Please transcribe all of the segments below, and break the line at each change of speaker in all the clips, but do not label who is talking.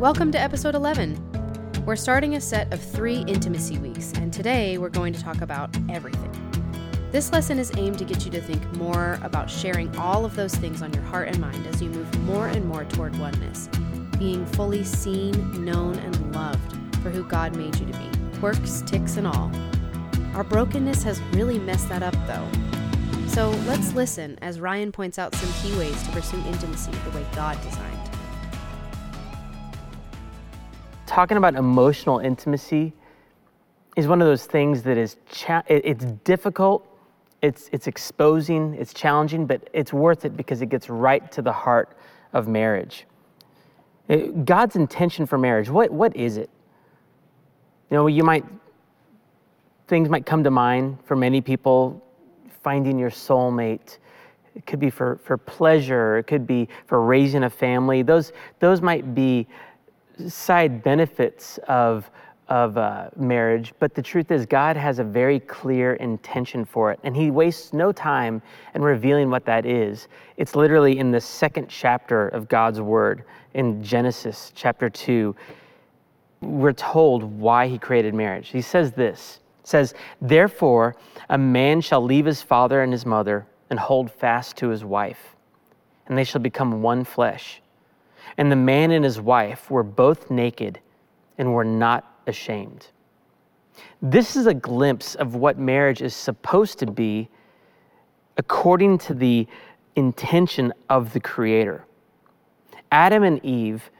Welcome to episode 11. We're starting a set of three intimacy weeks, and today we're going to talk about everything. This lesson is aimed to get you to think more about sharing all of those things on your heart and mind as you move more and more toward oneness, being fully seen, known, and loved for who God made you to be, quirks, ticks, and all. Our brokenness has really messed that up, though. So let's listen as Ryan points out some key ways to pursue intimacy the way God designed.
Talking about emotional intimacy is one of those things that is cha- it's difficult it's it's exposing it's challenging but it's worth it because it gets right to the heart of marriage. It, god's intention for marriage what what is it? You know you might things might come to mind for many people finding your soulmate. It could be for, for pleasure it could be for raising a family. Those those might be side benefits of, of uh, marriage, but the truth is, God has a very clear intention for it, and He wastes no time in revealing what that is. It's literally in the second chapter of God's Word in Genesis chapter 2. We're told why He created marriage. He says this says, Therefore, a man shall leave his father and his mother and hold fast to his wife, and they shall become one flesh. And the man and his wife were both naked and were not ashamed. This is a glimpse of what marriage is supposed to be according to the intention of the Creator. Adam and Eve,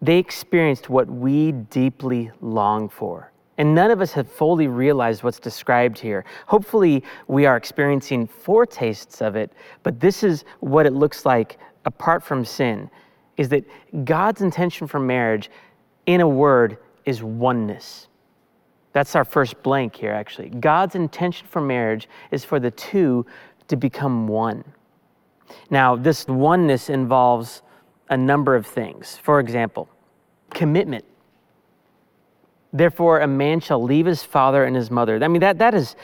they experienced what we deeply long for. And none of us have fully realized what's described here. Hopefully, we are experiencing foretastes of it, but this is what it looks like apart from sin is that God's intention for marriage, in a word, is oneness. That's our first blank here, actually. God's intention for marriage is for the two to become one. Now, this oneness involves a number of things. For example, commitment. Therefore, a man shall leave his father and his mother. I mean, that, that is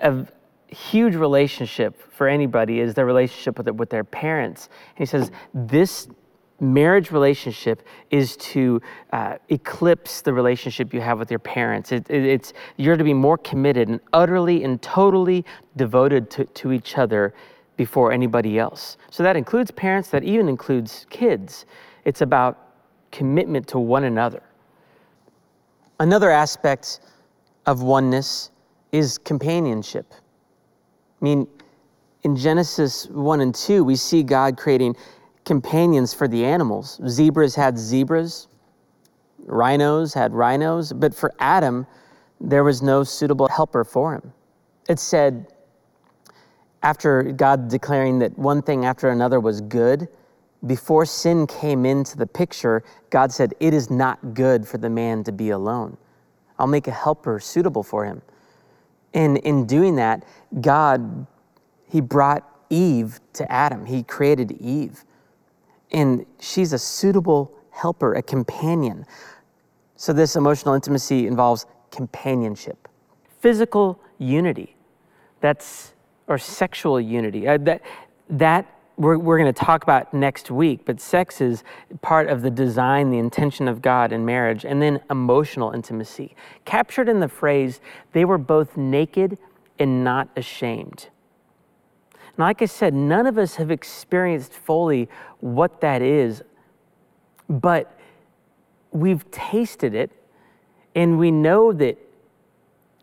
a huge relationship for anybody, is their relationship with, with their parents. And he says, this marriage relationship is to uh, eclipse the relationship you have with your parents. It, it, it's you're to be more committed and utterly and totally devoted to, to each other before anybody else. So that includes parents. That even includes kids. It's about commitment to one another. Another aspect of oneness is companionship. I mean, in Genesis 1 and 2, we see God creating companions for the animals. Zebras had zebras, rhinos had rhinos, but for Adam, there was no suitable helper for him. It said, after God declaring that one thing after another was good, before sin came into the picture, God said, It is not good for the man to be alone. I'll make a helper suitable for him. And in doing that, God, He brought Eve to Adam. He created Eve and she's a suitable helper, a companion. So, this emotional intimacy involves companionship, physical unity, that's, or sexual unity. Uh, that, that we're, we're going to talk about next week, but sex is part of the design, the intention of God in marriage, and then emotional intimacy. Captured in the phrase, they were both naked and not ashamed. And like I said, none of us have experienced fully what that is, but we've tasted it and we know that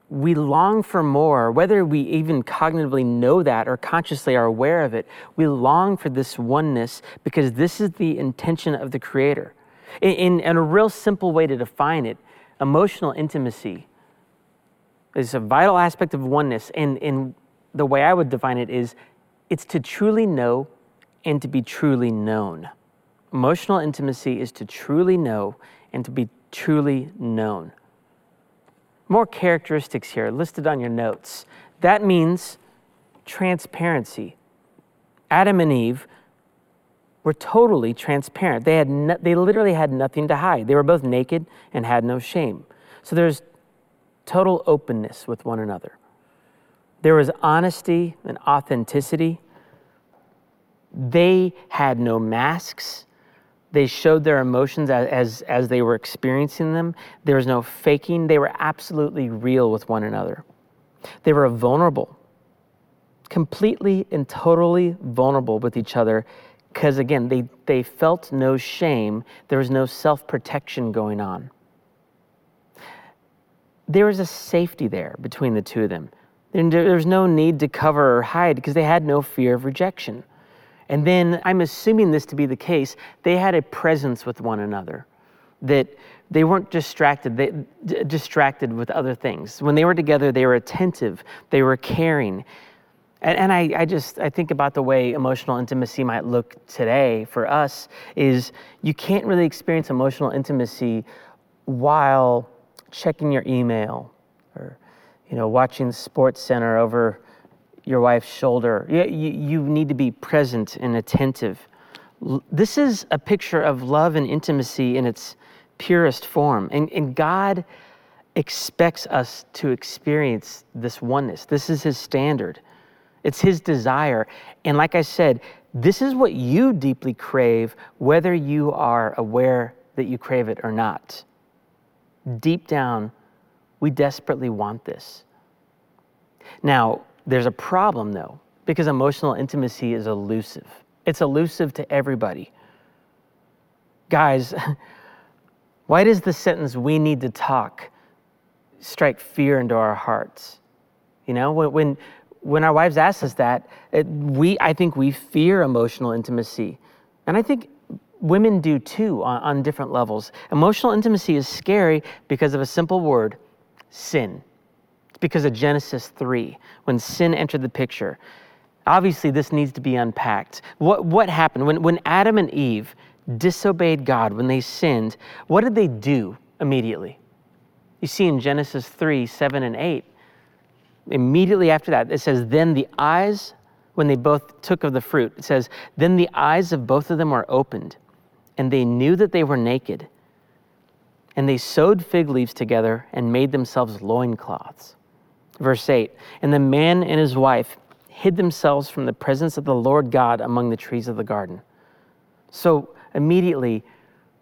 we long for more, whether we even cognitively know that or consciously are aware of it. We long for this oneness because this is the intention of the Creator. In, in, in a real simple way to define it, emotional intimacy is a vital aspect of oneness. And, and the way I would define it is it's to truly know and to be truly known. Emotional intimacy is to truly know and to be truly known. More characteristics here listed on your notes. That means transparency. Adam and Eve were totally transparent. They, had no, they literally had nothing to hide. They were both naked and had no shame. So there's total openness with one another. There was honesty and authenticity. They had no masks. They showed their emotions as, as, as they were experiencing them. There was no faking. They were absolutely real with one another. They were vulnerable, completely and totally vulnerable with each other because, again, they, they felt no shame. There was no self protection going on. There was a safety there between the two of them. There was no need to cover or hide because they had no fear of rejection. And then I'm assuming this to be the case, they had a presence with one another that they weren't distracted they, d- distracted with other things when they were together they were attentive they were caring and, and I, I just i think about the way emotional intimacy might look today for us is you can't really experience emotional intimacy while checking your email or you know watching SportsCenter over your wife's shoulder. You, you, you need to be present and attentive. This is a picture of love and intimacy in its purest form. And, and God expects us to experience this oneness. This is His standard, it's His desire. And like I said, this is what you deeply crave, whether you are aware that you crave it or not. Deep down, we desperately want this. Now, there's a problem though, because emotional intimacy is elusive. It's elusive to everybody. Guys, why does the sentence, we need to talk, strike fear into our hearts? You know, when, when, when our wives ask us that, it, we, I think we fear emotional intimacy. And I think women do too on, on different levels. Emotional intimacy is scary because of a simple word sin It's because of Genesis 3, when sin entered the picture. Obviously, this needs to be unpacked. What, what happened? When, when Adam and Eve disobeyed God, when they sinned, what did they do immediately? You see in Genesis 3 7 and 8, immediately after that, it says, Then the eyes, when they both took of the fruit, it says, Then the eyes of both of them were opened, and they knew that they were naked. And they sewed fig leaves together and made themselves loincloths. Verse 8 And the man and his wife hid themselves from the presence of the Lord God among the trees of the garden. So immediately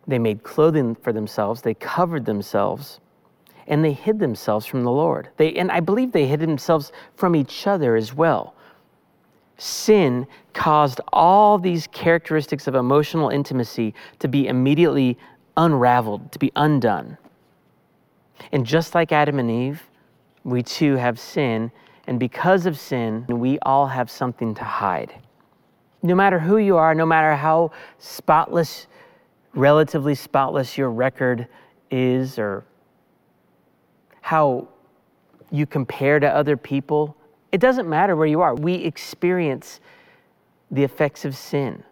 they made clothing for themselves, they covered themselves, and they hid themselves from the Lord. They, and I believe they hid themselves from each other as well. Sin caused all these characteristics of emotional intimacy to be immediately unraveled, to be undone. And just like Adam and Eve, we too have sin, and because of sin, we all have something to hide. No matter who you are, no matter how spotless, relatively spotless your record is, or how you compare to other people, it doesn't matter where you are. We experience the effects of sin.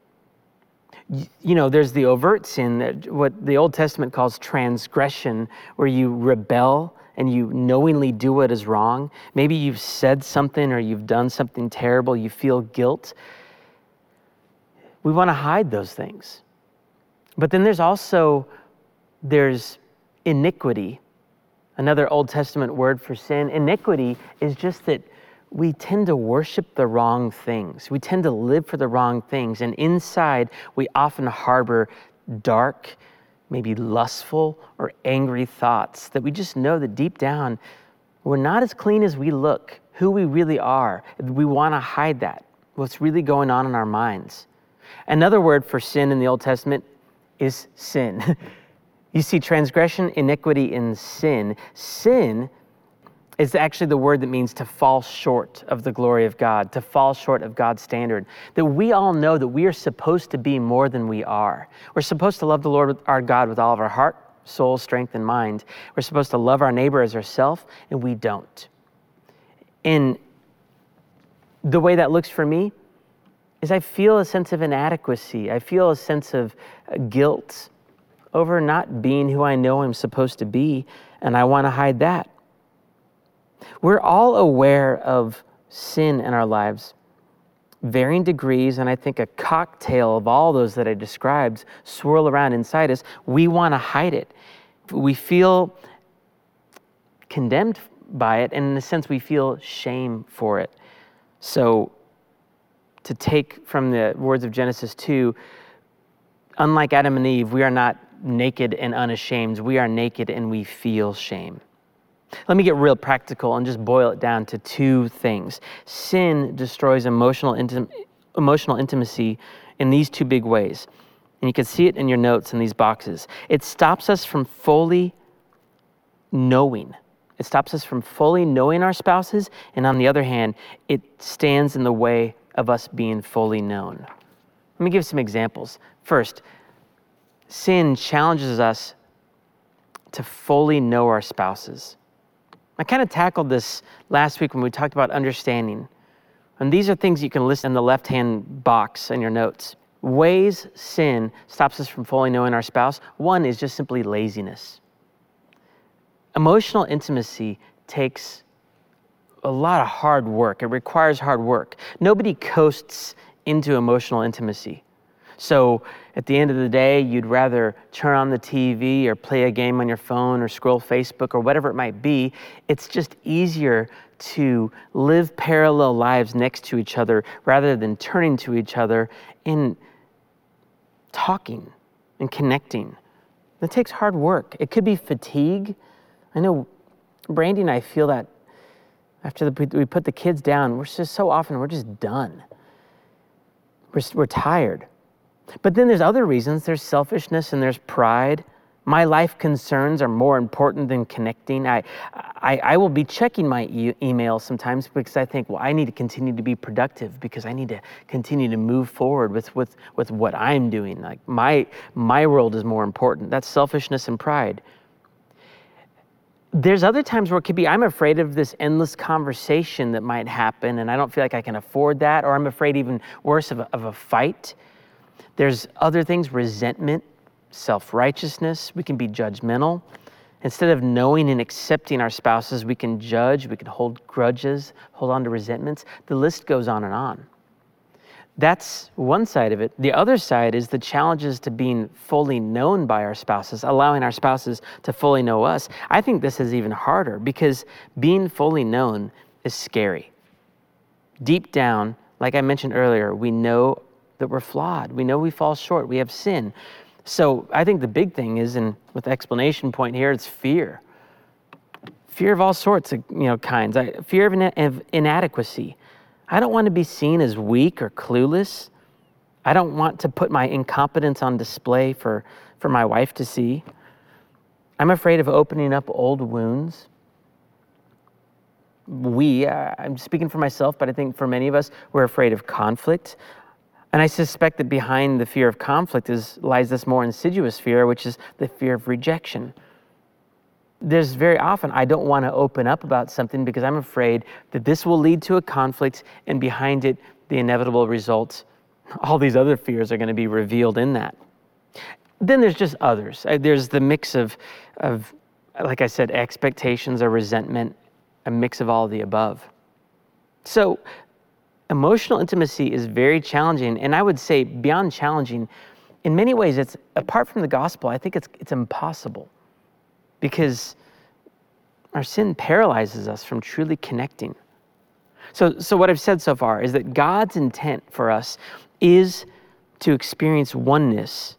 You know, there's the overt sin, that what the Old Testament calls transgression, where you rebel and you knowingly do what is wrong, maybe you've said something or you've done something terrible, you feel guilt. We want to hide those things. But then there's also there's iniquity. Another Old Testament word for sin. Iniquity is just that we tend to worship the wrong things. We tend to live for the wrong things. And inside, we often harbor dark maybe lustful or angry thoughts that we just know that deep down we're not as clean as we look, who we really are. We want to hide that, what's really going on in our minds. Another word for sin in the Old Testament is sin. you see transgression, iniquity, and sin. Sin is actually the word that means to fall short of the glory of God, to fall short of God's standard. That we all know that we are supposed to be more than we are. We're supposed to love the Lord our God with all of our heart, soul, strength, and mind. We're supposed to love our neighbor as ourselves, and we don't. And the way that looks for me is I feel a sense of inadequacy. I feel a sense of uh, guilt over not being who I know I'm supposed to be, and I want to hide that. We're all aware of sin in our lives, varying degrees, and I think a cocktail of all those that I described swirl around inside us. We want to hide it. We feel condemned by it, and in a sense, we feel shame for it. So, to take from the words of Genesis 2, unlike Adam and Eve, we are not naked and unashamed. We are naked and we feel shame. Let me get real practical and just boil it down to two things. Sin destroys emotional, intim- emotional intimacy in these two big ways. And you can see it in your notes in these boxes. It stops us from fully knowing. It stops us from fully knowing our spouses. And on the other hand, it stands in the way of us being fully known. Let me give some examples. First, sin challenges us to fully know our spouses. I kind of tackled this last week when we talked about understanding. And these are things you can list in the left hand box in your notes. Ways sin stops us from fully knowing our spouse. One is just simply laziness. Emotional intimacy takes a lot of hard work, it requires hard work. Nobody coasts into emotional intimacy. So at the end of the day, you'd rather turn on the TV or play a game on your phone or scroll Facebook or whatever it might be. It's just easier to live parallel lives next to each other rather than turning to each other and talking and connecting. It takes hard work. It could be fatigue. I know Brandy and I feel that after the, we put the kids down, we're just so often, we're just done. We're, we're tired. But then there's other reasons there's selfishness and there's pride. My life concerns are more important than connecting. I, I, I will be checking my e- email sometimes because I think, well, I need to continue to be productive because I need to continue to move forward with, with, with what I'm doing. Like my, my world is more important. That's selfishness and pride. There's other times where it could be I'm afraid of this endless conversation that might happen and I don't feel like I can afford that, or I'm afraid even worse of a, of a fight there's other things, resentment, self righteousness. We can be judgmental. Instead of knowing and accepting our spouses, we can judge, we can hold grudges, hold on to resentments. The list goes on and on. That's one side of it. The other side is the challenges to being fully known by our spouses, allowing our spouses to fully know us. I think this is even harder because being fully known is scary. Deep down, like I mentioned earlier, we know that we're flawed. We know we fall short. We have sin. So I think the big thing is, and with explanation point here, it's fear. Fear of all sorts of you know kinds. I, fear of, ina- of inadequacy. I don't want to be seen as weak or clueless. I don't want to put my incompetence on display for, for my wife to see. I'm afraid of opening up old wounds. We, I'm speaking for myself, but I think for many of us, we're afraid of conflict. And I suspect that behind the fear of conflict is, lies this more insidious fear, which is the fear of rejection. There's very often, I don't want to open up about something because I'm afraid that this will lead to a conflict, and behind it, the inevitable results, all these other fears are going to be revealed in that. Then there's just others. Uh, there's the mix of, of like I said, expectations or resentment, a mix of all of the above. So emotional intimacy is very challenging, and I would say beyond challenging, in many ways, it's apart from the gospel, I think it's, it's impossible because our sin paralyzes us from truly connecting. So, so, what I've said so far is that God's intent for us is to experience oneness,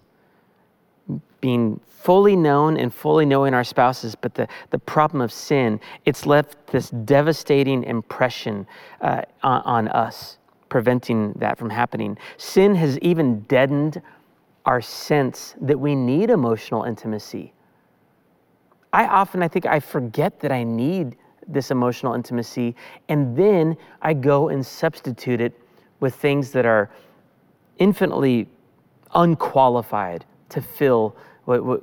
being fully known and fully knowing our spouses, but the, the problem of sin, it's left this devastating impression uh, on, on us, preventing that from happening. Sin has even deadened our sense that we need emotional intimacy. I often, I think, I forget that I need this emotional intimacy, and then I go and substitute it with things that are infinitely unqualified to fill what, what,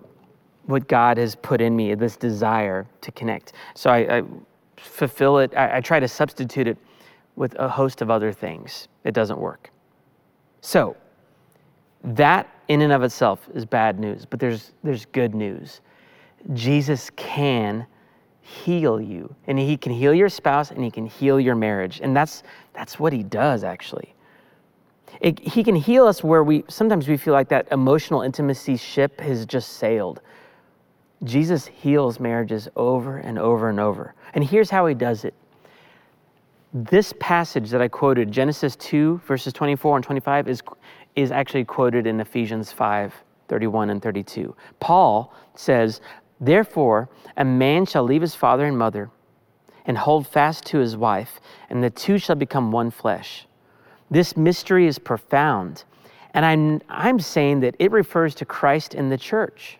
what God has put in me, this desire to connect. So I, I fulfill it, I, I try to substitute it with a host of other things. It doesn't work. So that in and of itself is bad news, but there's, there's good news. Jesus can heal you, and he can heal your spouse, and he can heal your marriage. And that's, that's what he does, actually. It, he can heal us where we sometimes we feel like that emotional intimacy ship has just sailed. Jesus heals marriages over and over and over. And here's how he does it. This passage that I quoted, Genesis 2, verses 24 and 25, is, is actually quoted in Ephesians 5 31 and 32. Paul says, Therefore, a man shall leave his father and mother and hold fast to his wife, and the two shall become one flesh. This mystery is profound, and I'm, I'm saying that it refers to Christ in the church.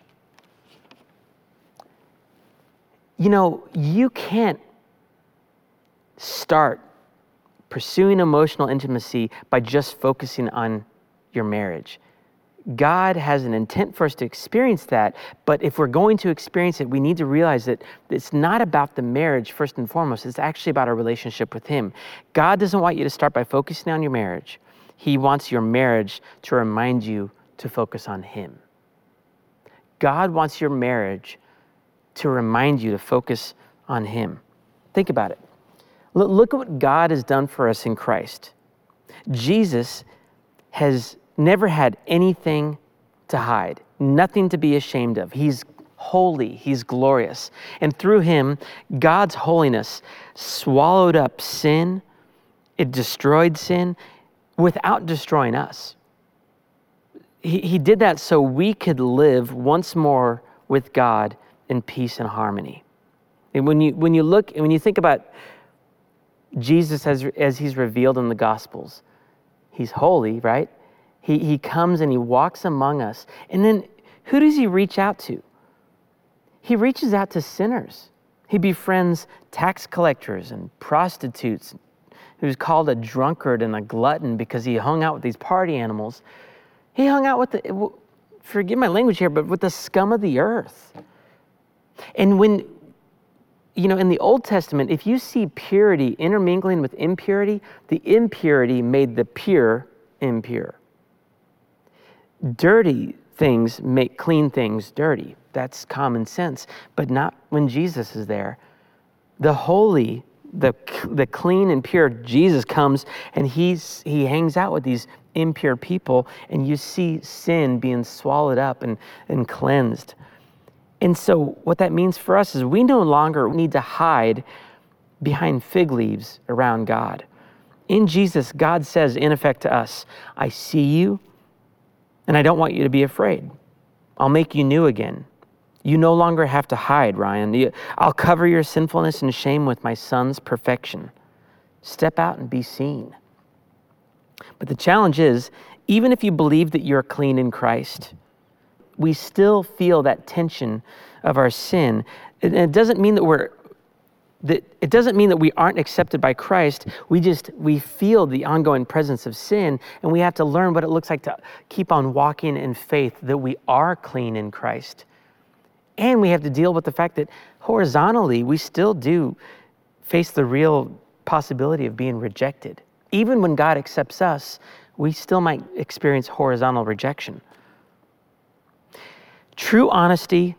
You know, you can't start pursuing emotional intimacy by just focusing on your marriage. God has an intent for us to experience that, but if we're going to experience it, we need to realize that it's not about the marriage first and foremost. It's actually about our relationship with Him. God doesn't want you to start by focusing on your marriage, He wants your marriage to remind you to focus on Him. God wants your marriage to remind you to focus on Him. Think about it. Look at what God has done for us in Christ. Jesus has never had anything to hide, nothing to be ashamed of. He's holy, He's glorious. And through Him, God's holiness swallowed up sin, it destroyed sin without destroying us. He, he did that so we could live once more with God in peace and harmony. And when you, when you look, and when you think about Jesus as, as he's revealed in the Gospels. He's holy, right? He, he comes and he walks among us. And then who does he reach out to? He reaches out to sinners. He befriends tax collectors and prostitutes. Was called a drunkard and a glutton because he hung out with these party animals. He hung out with the, forgive my language here, but with the scum of the earth. And when, you know, in the Old Testament, if you see purity intermingling with impurity, the impurity made the pure impure. Dirty things make clean things dirty. That's common sense, but not when Jesus is there. The holy, the, the clean and pure Jesus comes and he's, he hangs out with these impure people, and you see sin being swallowed up and, and cleansed. And so, what that means for us is we no longer need to hide behind fig leaves around God. In Jesus, God says, in effect, to us, I see you, and I don't want you to be afraid. I'll make you new again. You no longer have to hide, Ryan. I'll cover your sinfulness and shame with my son's perfection. Step out and be seen. But the challenge is even if you believe that you're clean in Christ, we still feel that tension of our sin. And it doesn't mean that we're that it doesn't mean that we aren't accepted by Christ. We just we feel the ongoing presence of sin and we have to learn what it looks like to keep on walking in faith that we are clean in Christ. And we have to deal with the fact that horizontally we still do face the real possibility of being rejected. Even when God accepts us, we still might experience horizontal rejection. True honesty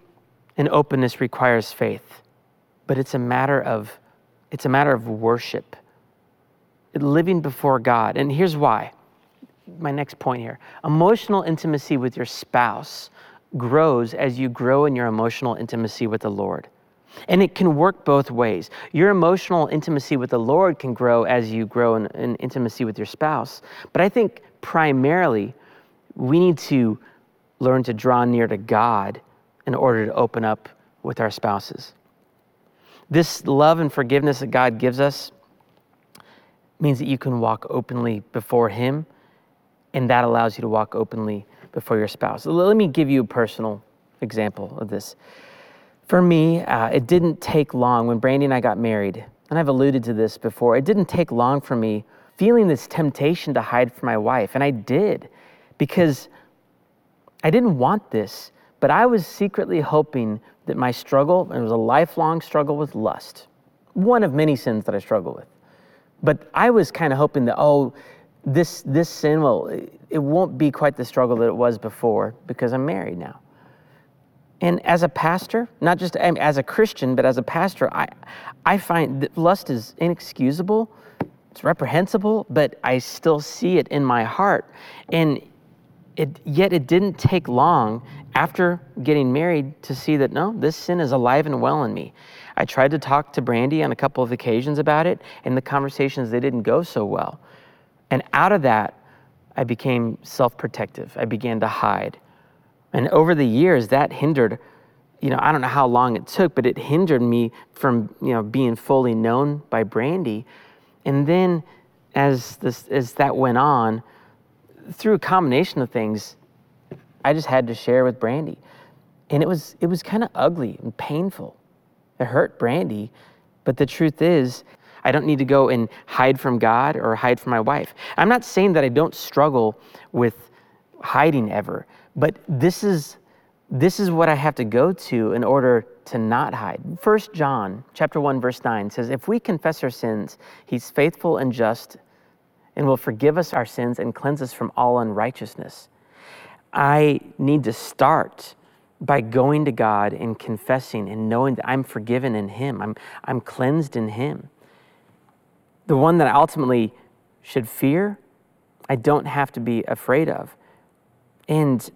and openness requires faith, but it's a matter of it's a matter of worship. Living before God. And here's why. My next point here. Emotional intimacy with your spouse grows as you grow in your emotional intimacy with the Lord. And it can work both ways. Your emotional intimacy with the Lord can grow as you grow in, in intimacy with your spouse. But I think primarily we need to learn to draw near to God in order to open up with our spouses. This love and forgiveness that God gives us means that you can walk openly before Him, and that allows you to walk openly before your spouse. Let me give you a personal example of this. For me, uh, it didn't take long when Brandy and I got married, and I've alluded to this before, it didn't take long for me feeling this temptation to hide from my wife, and I did because I didn't want this, but I was secretly hoping that my struggle, and it was a lifelong struggle with lust, one of many sins that I struggle with. But I was kind of hoping that, oh, this, this sin, well, it won't be quite the struggle that it was before because I'm married now. And as a pastor, not just as a Christian, but as a pastor, I, I find that lust is inexcusable, it's reprehensible, but I still see it in my heart. And it, yet it didn't take long after getting married to see that no, this sin is alive and well in me. I tried to talk to Brandy on a couple of occasions about it, and the conversations they didn't go so well. And out of that, I became self protective. I began to hide. And over the years, that hindered, you know, I don't know how long it took, but it hindered me from, you know, being fully known by Brandy. And then as, this, as that went on, through a combination of things, I just had to share with Brandy. And it was, it was kind of ugly and painful. It hurt Brandy. But the truth is, I don't need to go and hide from God or hide from my wife. I'm not saying that I don't struggle with hiding ever, but this is this is what I have to go to in order to not hide. First John chapter 1 verse 9 says if we confess our sins, he's faithful and just and will forgive us our sins and cleanse us from all unrighteousness. I need to start by going to God and confessing and knowing that I'm forgiven in Him, I'm, I'm cleansed in Him. The one that I ultimately should fear, I don't have to be afraid of. And,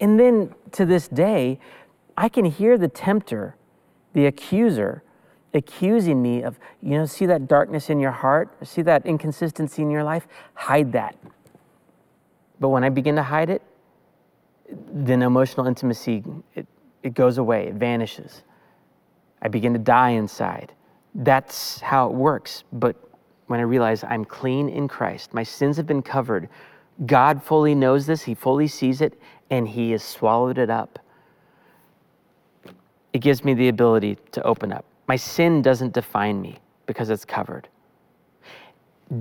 and then to this day, I can hear the tempter, the accuser, accusing me of, you know, see that darkness in your heart, see that inconsistency in your life? Hide that. But when I begin to hide it, then emotional intimacy, it, it goes away, it vanishes. I begin to die inside. That's how it works. But when I realize I'm clean in Christ, my sins have been covered, God fully knows this, He fully sees it, and He has swallowed it up. It gives me the ability to open up. My sin doesn't define me because it's covered.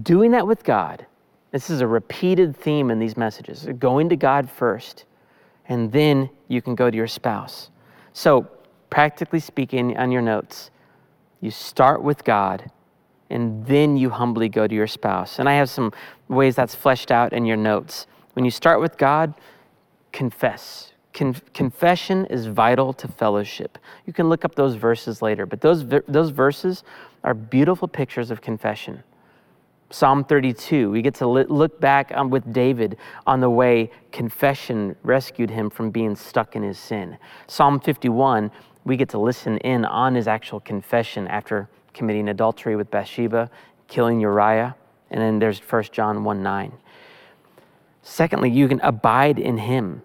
Doing that with God, this is a repeated theme in these messages going to God first and then you can go to your spouse. So, practically speaking, on your notes, you start with God and then you humbly go to your spouse. And I have some ways that's fleshed out in your notes. When you start with God, confess. Con- confession is vital to fellowship. You can look up those verses later, but those, those verses are beautiful pictures of confession. Psalm 32, we get to look back on, with David on the way confession rescued him from being stuck in his sin. Psalm 51, we get to listen in on his actual confession after committing adultery with Bathsheba, killing Uriah, and then there's 1 John 1 9. Secondly, you can abide in him.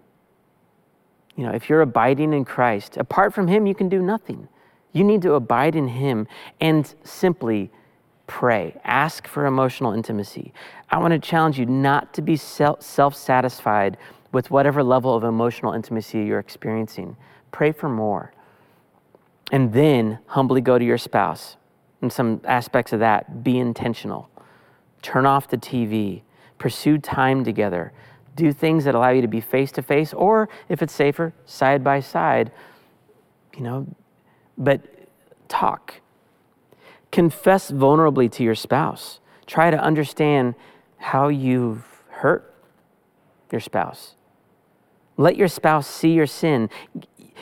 You know, if you're abiding in Christ, apart from him, you can do nothing. You need to abide in him and simply pray. Ask for emotional intimacy. I want to challenge you not to be self satisfied with whatever level of emotional intimacy you're experiencing. Pray for more. And then humbly go to your spouse. And some aspects of that, be intentional. Turn off the TV. Pursue time together. Do things that allow you to be face to face, or if it's safer, side by side. You know, but talk Confess vulnerably to your spouse. Try to understand how you've hurt your spouse. Let your spouse see your sin.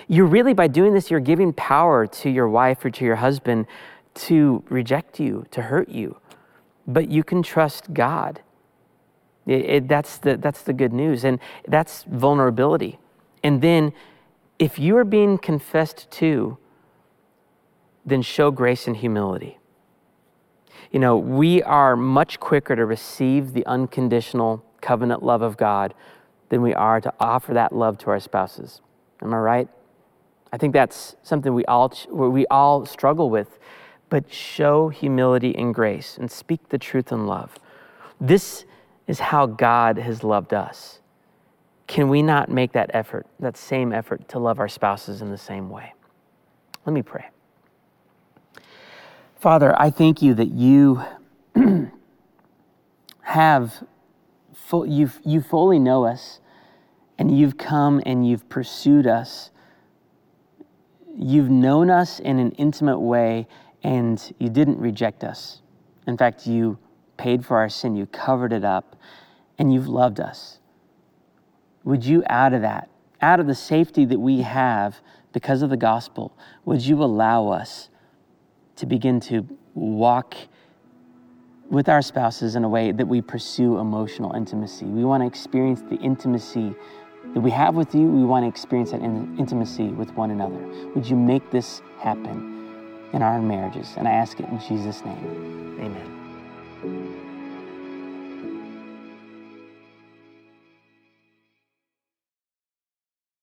You're really, by doing this, you're giving power to your wife or to your husband to reject you, to hurt you. But you can trust God. It, it, that's, the, that's the good news. And that's vulnerability. And then, if you are being confessed to, then show grace and humility you know, we are much quicker to receive the unconditional covenant love of God than we are to offer that love to our spouses. Am I right? I think that's something we all, we all struggle with. But show humility and grace and speak the truth in love. This is how God has loved us. Can we not make that effort, that same effort, to love our spouses in the same way? Let me pray. Father, I thank you that you have, full, you you fully know us, and you've come and you've pursued us. You've known us in an intimate way, and you didn't reject us. In fact, you paid for our sin, you covered it up, and you've loved us. Would you, out of that, out of the safety that we have because of the gospel, would you allow us? to begin to walk with our spouses in a way that we pursue emotional intimacy. We want to experience the intimacy that we have with you. We want to experience that in intimacy with one another. Would you make this happen in our marriages? And I ask it in Jesus' name. Amen. Thank you.